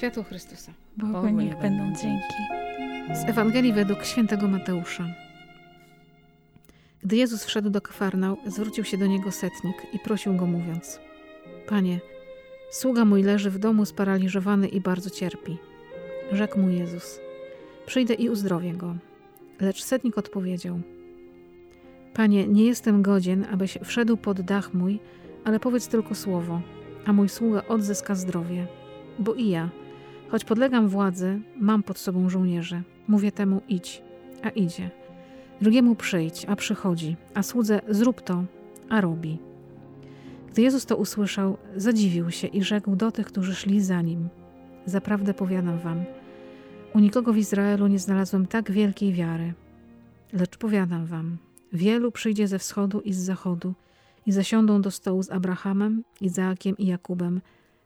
Światło Chrystusa. Bogu niech będą dzięki. Z Ewangelii według świętego Mateusza. Gdy Jezus wszedł do Kafarnał, zwrócił się do niego setnik i prosił go mówiąc: Panie, sługa mój leży w domu sparaliżowany i bardzo cierpi. Rzekł mu Jezus: Przyjdę i uzdrowię go. Lecz setnik odpowiedział: Panie, nie jestem godzien, abyś wszedł pod dach mój, ale powiedz tylko słowo, a mój sługa odzyska zdrowie. Bo i ja, choć podlegam władzy, mam pod sobą żołnierzy. Mówię temu idź, a idzie. Drugiemu przyjdź, a przychodzi, a słudze zrób to, a robi. Gdy Jezus to usłyszał, zadziwił się i rzekł do tych, którzy szli za nim: Zaprawdę powiadam wam, u nikogo w Izraelu nie znalazłem tak wielkiej wiary. Lecz powiadam wam, wielu przyjdzie ze wschodu i z zachodu i zasiądą do stołu z Abrahamem, Izaakiem i Jakubem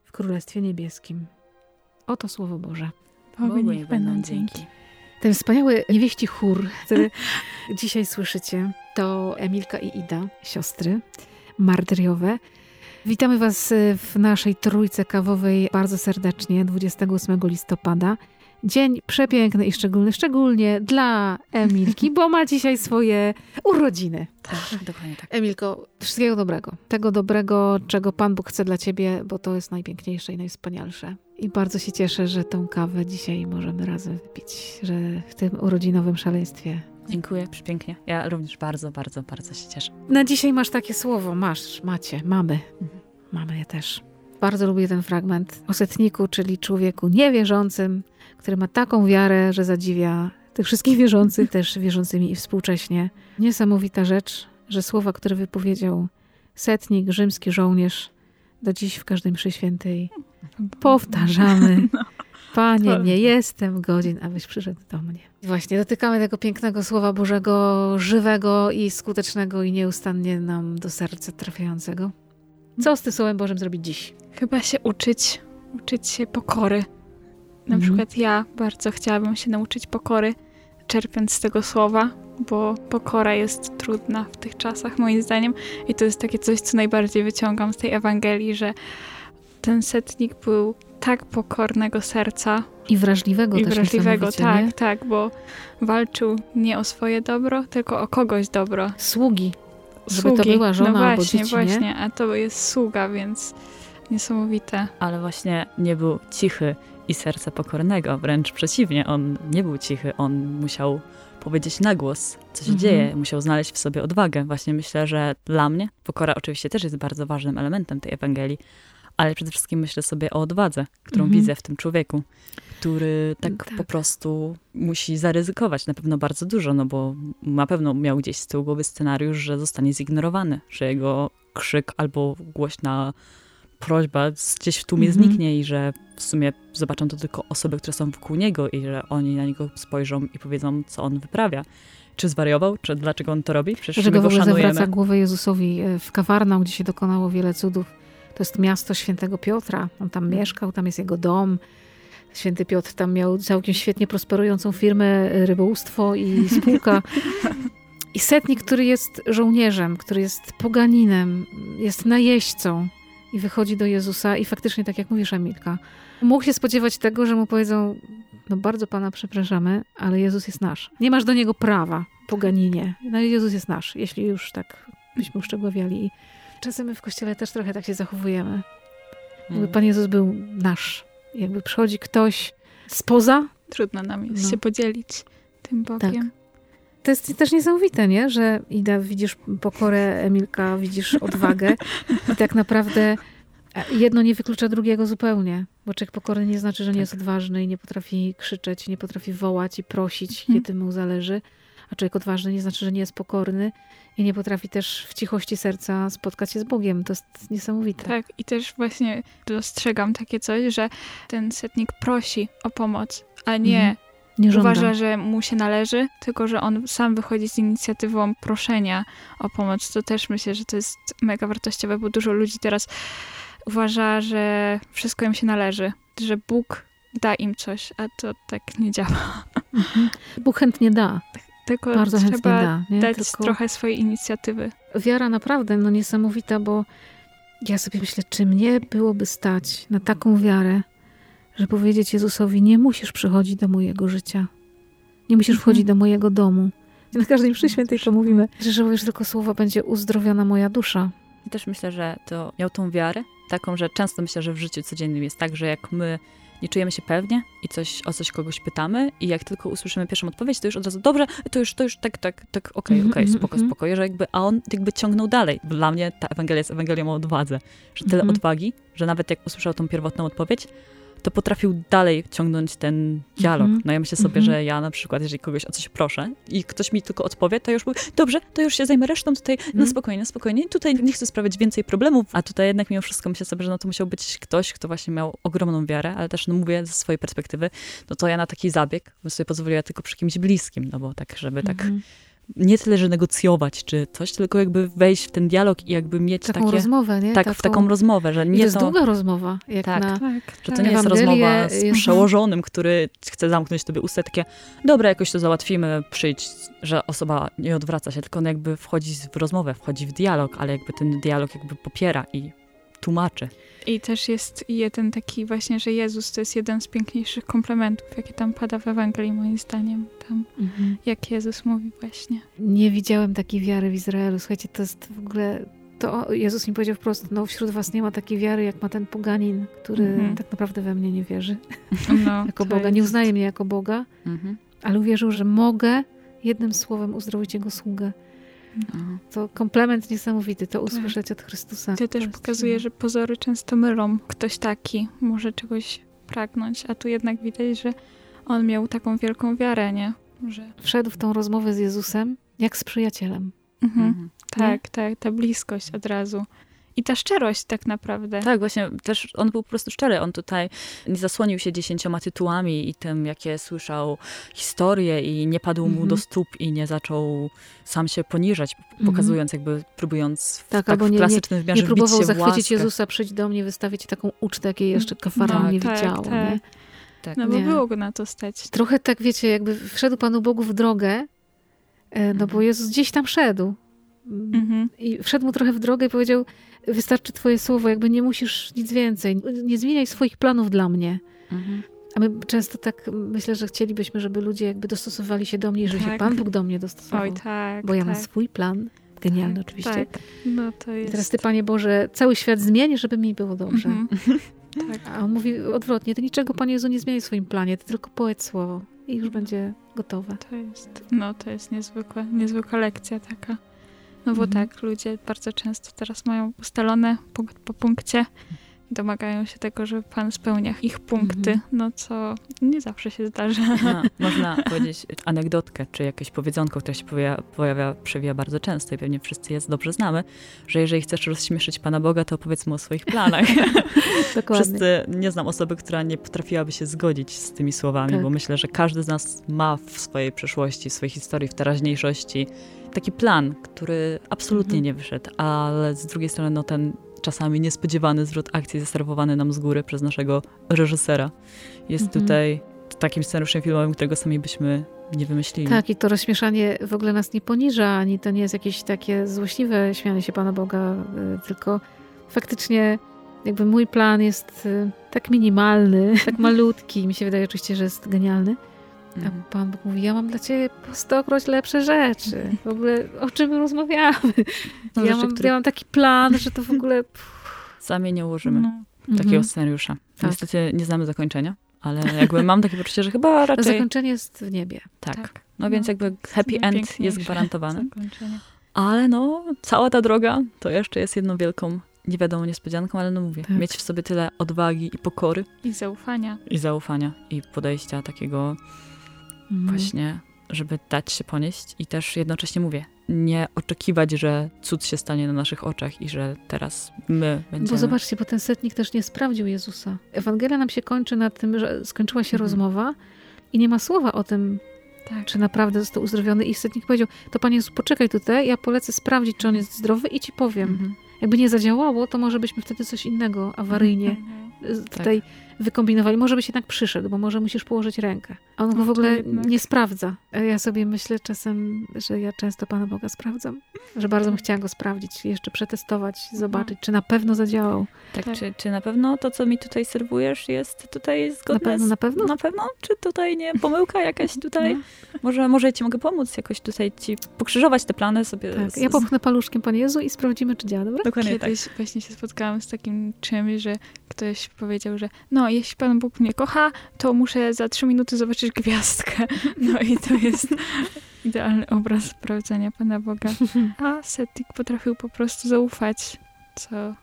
w Królestwie Niebieskim. Oto Słowo Boże. Bogu niech będą dzięki. Ten wspaniały niewieści chór, który dzisiaj słyszycie, to Emilka i Ida, siostry martyriowe. Witamy Was w naszej trójce kawowej bardzo serdecznie 28 listopada. Dzień przepiękny i szczególny, szczególnie dla Emilki, bo ma dzisiaj swoje urodziny. Tak, dokładnie tak. Emilko, wszystkiego dobrego. Tego dobrego, czego Pan Bóg chce dla Ciebie, bo to jest najpiękniejsze i najwspanialsze. I bardzo się cieszę, że tą kawę dzisiaj możemy razem wypić, że w tym urodzinowym szaleństwie. Dziękuję, przepięknie. Ja również bardzo, bardzo, bardzo się cieszę. Na dzisiaj masz takie słowo, masz, macie, mamy. Mamy je też. Bardzo lubię ten fragment o setniku, czyli człowieku niewierzącym, który ma taką wiarę, że zadziwia tych wszystkich wierzących, też wierzącymi i współcześnie. Niesamowita rzecz, że słowa, które wypowiedział setnik, rzymski żołnierz, do dziś w każdej mszy świętej powtarzamy. Panie, nie jestem godzin, abyś przyszedł do mnie. Właśnie dotykamy tego pięknego Słowa Bożego, żywego i skutecznego i nieustannie nam do serca trafiającego. Co z tym Słowem Bożym zrobić dziś? Chyba się uczyć, uczyć się pokory. Na Mhm. przykład ja bardzo chciałabym się nauczyć pokory, czerpiąc z tego słowa, bo pokora jest trudna w tych czasach, moim zdaniem. I to jest takie coś, co najbardziej wyciągam z tej Ewangelii, że ten setnik był tak pokornego serca I wrażliwego i też wrażliwego, tak, nie? tak, bo walczył nie o swoje dobro, tylko o kogoś dobro. Sługi. Żeby to Sługi. była żona no albo właśnie, dzieci, nie? właśnie, a to jest sługa, więc niesamowite. Ale właśnie nie był cichy i serca pokornego, wręcz przeciwnie, on nie był cichy, on musiał powiedzieć na głos, co się Mhm. dzieje, musiał znaleźć w sobie odwagę. Właśnie myślę, że dla mnie pokora oczywiście też jest bardzo ważnym elementem tej Ewangelii, ale przede wszystkim myślę sobie o odwadze, którą Mhm. widzę w tym człowieku, który tak, Tak. po prostu musi zaryzykować na pewno bardzo dużo, no bo na pewno miał gdzieś z tyłu głowy scenariusz, że zostanie zignorowany, że jego krzyk albo głośna prośba gdzieś w tłumie Mhm. zniknie i że w sumie zobaczą to tylko osoby, które są wokół niego i że oni na niego spojrzą i powiedzą, co on wyprawia. Czy zwariował? Czy dlaczego on to robi? Przecież Dlaczego my w go ogóle szanujemy. zawraca głowę Jezusowi e, w Kawarnał, gdzie się dokonało wiele cudów. To jest miasto świętego Piotra. On tam mieszkał, tam jest jego dom. Święty Piotr tam miał całkiem świetnie prosperującą firmę, e, rybołówstwo i spółka. I setnik, który jest żołnierzem, który jest poganinem, jest najeźdźcą i wychodzi do Jezusa i faktycznie, tak jak mówisz, Emilka, mógł się spodziewać tego, że mu powiedzą, no bardzo Pana przepraszamy, ale Jezus jest nasz. Nie masz do Niego prawa, poganinie. No i Jezus jest nasz, jeśli już tak byśmy uszczegóławiali. I czasem my w Kościele też trochę tak się zachowujemy. Jakby Mm. Pan Jezus był nasz. Jakby przychodzi ktoś spoza, Trudno nam jest No. się podzielić tym Bogiem. To jest też niesamowite, nie? Że Ida, widzisz pokorę, Emilka, widzisz odwagę i tak naprawdę e, jedno nie wyklucza drugiego zupełnie. Bo człowiek pokorny nie znaczy, że nie jest odważny i nie potrafi krzyczeć, nie potrafi wołać i prosić, Mhm. kiedy mu zależy. A człowiek odważny nie znaczy, że nie jest pokorny i nie potrafi też w cichości serca spotkać się z Bogiem. To jest niesamowite. Tak, i też właśnie dostrzegam takie coś, że ten setnik prosi o pomoc, a nie Mhm. Nie żąda. uważa, że mu się należy, tylko że on sam wychodzi z inicjatywą proszenia o pomoc. To też myślę, że to jest mega wartościowe, bo dużo ludzi teraz uważa, że wszystko im się należy, że Bóg da im coś, a to tak nie działa. Mhm. Bóg chętnie da. Tylko Bardzo chętnie trzeba da. Nie? dać Tylko... trochę swojej inicjatywy. wiara naprawdę no niesamowita, bo ja sobie myślę, czy mnie byłoby stać na taką wiarę, że powiedzieć Jezusowi, nie musisz przychodzić do mojego życia. Nie musisz Mhm. wchodzić do mojego domu. I na każdej mszy świętej to mówimy, że żałujesz tylko słowa, będzie uzdrowiona moja dusza. I też myślę, że to miał tą wiarę, taką, że często myślę, że w życiu codziennym jest tak, że jak my nie czujemy się pewnie i coś, o coś kogoś pytamy i jak tylko usłyszymy pierwszą odpowiedź, to już od razu, dobrze, to już, to już tak, tak, tak, okej, Mhm, okej, mhm, spoko, spoko, że jakby, a on jakby ciągnął dalej. Dla mnie ta Ewangelia jest Ewangelią o odwadze, że tyle odwagi, że nawet jak usłyszał tą pierwotną odpowiedź, to potrafił dalej ciągnąć ten dialog. Mhm. No ja myślę sobie, Mhm. że ja na przykład, jeżeli kogoś o coś proszę i ktoś mi tylko odpowie, to już mówię, dobrze, to już się zajmę resztą tutaj, na Mhm. spokojnie, na spokojnie. Tutaj nie chcę sprawiać więcej problemów, a tutaj jednak mimo wszystko myślę sobie, że no to musiał być ktoś, kto właśnie miał ogromną wiarę, ale też no mówię ze swojej perspektywy, no to ja na taki zabieg bym sobie pozwoliła tylko przy kimś bliskim, no bo tak, żeby tak Mhm. Nie tyle, że negocjować czy coś, tylko jakby wejść w ten dialog i jakby mieć Taką takie... rozmowę, nie? Tak, w taką rozmowę, że I to nie jest to... długa rozmowa, jak Tak. na... Tak, Że to tak. nie jest rozmowa z jest- przełożonym, który chce zamknąć tobie usta, takie, dobra, jakoś to załatwimy, przyjdź, że osoba nie odwraca się, tylko on jakby wchodzi w rozmowę, wchodzi w dialog, ale jakby ten dialog jakby popiera i tłumaczy. I też jest jeden taki właśnie, że Jezus to jest jeden z piękniejszych komplementów, jakie tam pada w Ewangelii moim zdaniem. Tam, Mhm. jak Jezus mówi właśnie. Nie widziałem takiej wiary w Izraelu. Słuchajcie, to jest w ogóle... To Jezus mi powiedział wprost, no wśród was nie ma takiej wiary, jak ma ten poganin, który Mhm. tak naprawdę we mnie nie wierzy. No, Jako Boga. Nie jest- uznaje mnie jako Boga, Mhm. ale uwierzył, że mogę jednym słowem uzdrowić jego sługę. To komplement niesamowity, to usłyszeć od Chrystusa. To też pokazuje, że pozory często mylą. Ktoś taki może czegoś pragnąć, a tu jednak widać, że on miał taką wielką wiarę, nie? Że... Wszedł w tą rozmowę z Jezusem jak z przyjacielem. Mhm. Mhm. Tak, tak, ta bliskość od razu. I ta szczerość tak naprawdę. Tak, właśnie też on był po prostu szczery. On tutaj nie zasłonił się dziesięcioma tytułami i tym, jakie słyszał historie i nie padł mu Mhm. do stóp i nie zaczął sam się poniżać, pokazując jakby, próbując w, Mhm. Tak, tak, albo w nie- klasycznym wymiarze Nie próbował zachwycić. Jezusa, przyjdź do mnie, wystawię ci taką ucztę, jakiej jeszcze kafara No, nie tak, widziało. tak. Nie? Tak. No bo Nie. było go na to stać. Trochę tak, wiecie, jakby wszedł Panu Bogu w drogę, e, no bo Jezus gdzieś tam szedł. Mhm. I wszedł mu trochę w drogę i powiedział, wystarczy twoje słowo, jakby nie musisz nic więcej. Nie zmieniaj swoich planów dla mnie. Mhm. A my często tak myślę, że chcielibyśmy, żeby ludzie jakby dostosowali się do mnie, że się Tak. Pan Bóg do mnie dostosował. Oj, tak. bo ja tak, mam swój plan, genialny tak, oczywiście. Tak. No to I jest... teraz Ty, Panie Boże, cały świat zmieni, żeby mi było dobrze. Mhm. tak. A on mówi odwrotnie, Ty niczego, Panie Jezu, nie zmieniaj w swoim planie, Ty tylko powiedz słowo i już będzie gotowe. To jest, no to jest niezwykła lekcja taka. No bo Mhm. tak, ludzie bardzo często teraz mają ustalone punkt po punkcie i domagają się tego, żeby Pan spełnia ich punkty, Mhm. no co nie zawsze się zdarza. No, można powiedzieć anegdotkę, czy jakieś powiedzonko, które się pojawia, pojawia, przewija bardzo często i pewnie wszyscy je dobrze znamy, że jeżeli chcesz rozśmieszyć Pana Boga, to opowiedz mu o swoich planach. Dokładnie. Wszyscy, nie znam osoby, która nie potrafiłaby się zgodzić z tymi słowami, Tak. bo myślę, że każdy z nas ma w swojej przeszłości, w swojej historii, w teraźniejszości taki plan, który absolutnie Mhm. nie wyszedł, ale z drugiej strony no, ten czasami niespodziewany zwrot akcji zaserwowany nam z góry przez naszego reżysera jest Mhm. tutaj takim scenariuszem filmowym, którego sami byśmy nie wymyślili. Tak, i to rozśmieszanie w ogóle nas nie poniża, ani to nie jest jakieś takie złośliwe śmianie się Pana Boga, y, tylko faktycznie jakby mój plan jest y, tak minimalny, tak malutki. Mi się wydaje oczywiście, że jest genialny. A Mhm. Pan Bóg mówi, ja mam dla ciebie po stokroć lepsze rzeczy. W ogóle o czym my rozmawiamy? No, ja, rzeczy, mam, które ja mam taki plan, że to w ogóle... sami nie ułożymy No. takiego Mhm. scenariusza. Tak. Niestety nie znamy zakończenia, ale jakby mam takie poczucie, że chyba No, raczej zakończenie jest w niebie. tak. tak. No więc No. jakby happy end jest gwarantowany. Ale no, cała ta droga to jeszcze jest jedną wielką, nie wiadomo, niespodzianką, ale no mówię, Tak. mieć w sobie tyle odwagi i pokory I zaufania. i zaufania i podejścia takiego Mhm. właśnie, żeby dać się ponieść i też jednocześnie mówię, nie oczekiwać, że cud się stanie na naszych oczach i że teraz my będziemy... Bo zobaczcie, bo ten setnik też nie sprawdził Jezusa. Ewangelia nam się kończy na tym, że skończyła się Mhm. rozmowa i nie ma słowa o tym, Tak. czy naprawdę został uzdrowiony. I setnik powiedział, to Panie Jezu, poczekaj tutaj, ja polecę sprawdzić, czy on jest zdrowy i ci powiem. Mhm. Jakby nie zadziałało, to może byśmy wtedy coś innego awaryjnie Mhm. tutaj wykombinowali. Może byś jednak przyszedł, bo może musisz położyć rękę. A on go No w to ogóle jednak. nie sprawdza. A ja sobie myślę czasem, że ja często Pana Boga sprawdzam. Że bardzo bym chciała go sprawdzić, jeszcze przetestować, zobaczyć, czy na pewno zadziałał. Tak, Tak. Czy, czy na pewno to, co mi tutaj serwujesz, jest tutaj zgodne Na pewno, z... na pewno? Na pewno? Czy tutaj nie pomyłka jakaś tutaj? No. Może, może ci mogę pomóc jakoś tutaj ci pokrzyżować te plany sobie. Tak. z- Ja popchnę paluszkiem Panie Jezu i sprawdzimy, czy działa, dobra? Dokładnie tak. Kiedyś właśnie się spotkałam z takim czymś, że ktoś powiedział, że no, jeśli Pan Bóg mnie kocha, to muszę za trzy minuty zobaczyć gwiazdkę. No i to jest idealny obraz sprawdzenia Pana Boga. A Setik potrafił po prostu zaufać, co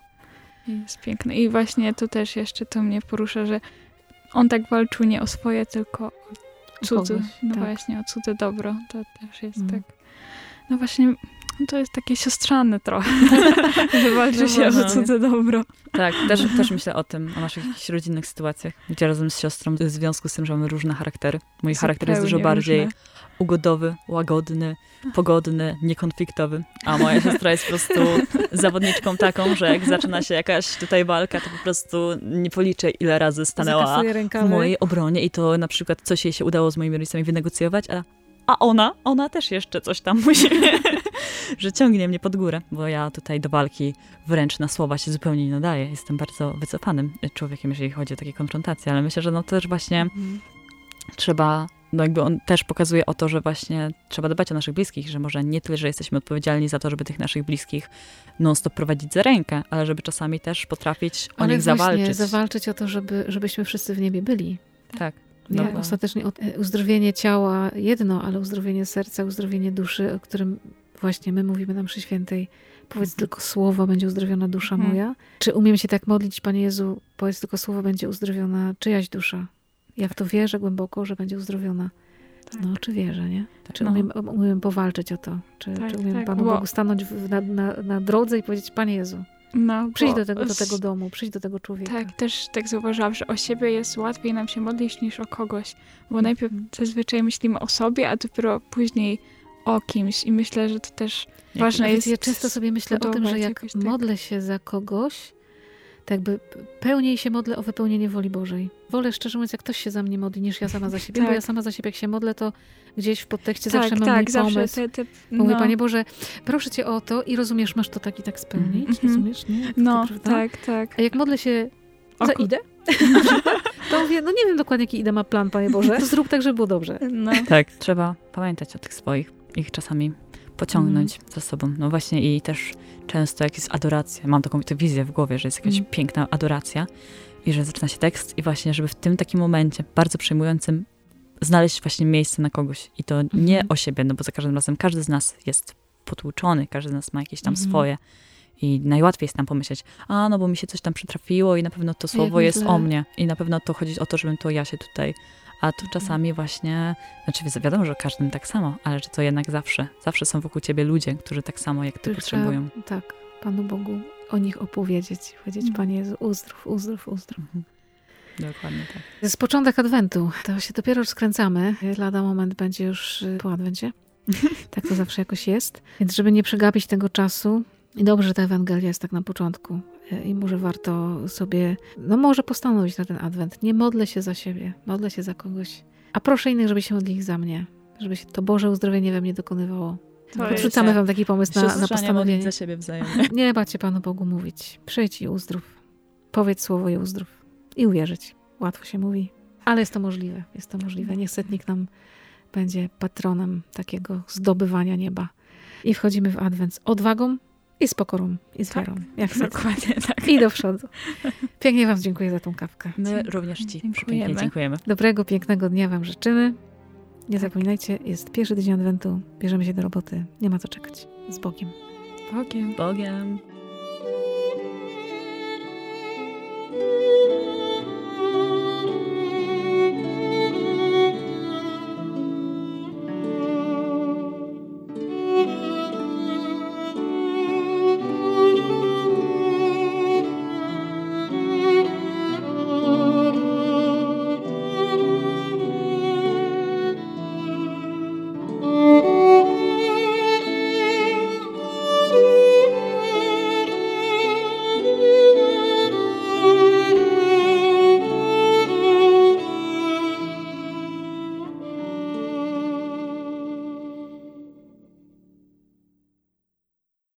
jest piękne. I właśnie to też jeszcze to mnie porusza, że on tak walczył nie o swoje, tylko o cudze. No tak. właśnie, o cudze dobro. To też jest Mm. tak. No właśnie, to jest takie siostrzane trochę, że walczy się No, o no. cudze dobro. Tak, też, też myślę o tym, o naszych jakichś rodzinnych sytuacjach, gdzie razem z siostrą, w związku z tym, że mamy różne charaktery. Mój charakter jest dużo bardziej różne. ugodowy, łagodny, pogodny, niekonfliktowy, a moja siostra jest po prostu zawodniczką taką, że jak zaczyna się jakaś tutaj walka, to po prostu nie policzę, ile razy stanęła w mojej obronie i to na przykład coś jej się udało z moimi rodzicami wynegocjować, a, a ona, ona też jeszcze coś tam musi, że ciągnie mnie pod górę, bo ja tutaj do walki wręcz na słowa się zupełnie nie nadaję. Jestem bardzo wycofanym człowiekiem, jeżeli chodzi o takie konfrontacje, ale myślę, że no też właśnie Mhm. trzeba, no jakby on też pokazuje o to, że właśnie trzeba dbać o naszych bliskich, że może nie tyle, że jesteśmy odpowiedzialni za to, żeby tych naszych bliskich non-stop prowadzić za rękę, ale żeby czasami też potrafić o Ale nich właśnie, zawalczyć. zawalczyć o to, żeby, żebyśmy wszyscy w niebie byli. Tak. Nie, No bo- ostatecznie e, uzdrowienie ciała jedno, ale uzdrowienie serca, uzdrowienie duszy, o którym właśnie my mówimy na mszy świętej. Powiedz tylko słowo, będzie uzdrowiona dusza Mhm. moja. Czy umiem się tak modlić, Panie Jezu, powiedz tylko słowo, będzie uzdrowiona czyjaś dusza. Ja w to wierzę głęboko, że będzie uzdrowiona. Tak. No, czy wierzę, nie? Czy No. umiem, umiem powalczyć o to? Czy, Tak, czy umiem tak, Panu bo- Bogu stanąć w, na, na, na drodze i powiedzieć, Panie Jezu, No, przyjdź do tego, do tego domu, przyjdź do tego człowieka. Tak, też tak zauważyłam, że o siebie jest łatwiej nam się modlić niż o kogoś, bo najpierw Mhm. zazwyczaj myślimy o sobie, a dopiero później o kimś i myślę, że to też Jak- ważne jest... ja często sobie myślę o tym, że jak tak. modlę się za kogoś, tak jakby pełniej się modlę o wypełnienie woli Bożej. Wolę szczerze mówiąc, jak ktoś się za mnie modli, niż ja sama za siebie, bo Tak. ja sama za siebie jak się modlę, to gdzieś w podtekście tak, zawsze mam tak, mój zawsze pomysł. te, te, Bo Mówię, no, Panie Boże, proszę Cię o to i rozumiesz, masz to tak i tak spełnić, Mhm. rozumiesz, nie? no To tak, tak. A jak modlę się O za idę, to mówię, no nie wiem dokładnie, jaki idę ma plan, Panie Boże, to zrób tak, żeby było dobrze. No, Tak, trzeba pamiętać o tych swoich, ich czasami pociągnąć Mhm. za sobą. No właśnie i też często jak jest adoracja, mam taką tę wizję w głowie, że jest jakaś Mhm. piękna adoracja i że zaczyna się tekst i właśnie, żeby w tym takim momencie, bardzo przejmującym, znaleźć właśnie miejsce na kogoś i to nie Mhm. o siebie, no bo za każdym razem każdy z nas jest potłuczony, każdy z nas ma jakieś tam Mhm. swoje i najłatwiej jest nam pomyśleć, a no bo mi się coś tam przytrafiło i na pewno to słowo jest źle. o mnie i na pewno to chodzi o to, żebym to ja się tutaj a tu Mhm. czasami właśnie, znaczy wi- wiadomo, że każdym tak samo, ale że to jednak zawsze, zawsze są wokół ciebie ludzie, którzy tak samo jak ty potrzebują. Tak, Panu Bogu o nich opowiedzieć, powiedzieć, Mhm. Panie Jezu, uzdrów, uzdrów, uzdrów. Mhm. Dokładnie tak. Jest początek Adwentu. To się dopiero rozkręcamy. Lada moment będzie już y, po Adwencie. Tak to zawsze jakoś jest. Więc żeby nie przegapić tego czasu, i dobrze, że ta Ewangelia jest tak na początku. Y, I może warto sobie, no może postanowić na ten Adwent. Nie modlę się za siebie, modlę się za kogoś. A proszę innych, żeby się modlili za mnie. Żeby się to Boże uzdrowienie we mnie dokonywało. to Podrzucamy wam taki pomysł na, na postanowienie. za siebie wzajemnie. Nie bać się Panu Bogu mówić. Przyjdź i uzdrów. Powiedz słowo i uzdrów. I uwierzyć. Łatwo się mówi, ale jest to możliwe. Jest to możliwe. Niech setnik nam będzie patronem takiego zdobywania nieba. I wchodzimy w Adwent z odwagą i z pokorą i z Tak. wiarą. Jak. Dokładnie tak. I do przodu. Pięknie Wam dziękuję za tą kawkę. My również ci Dziękujemy. pięknie dziękujemy. Dobrego, pięknego dnia Wam życzymy. Nie zapominajcie, jest pierwszy tydzień Adwentu. Bierzemy się do roboty. Nie ma co czekać. Z Bogiem. Bogiem. Bogiem.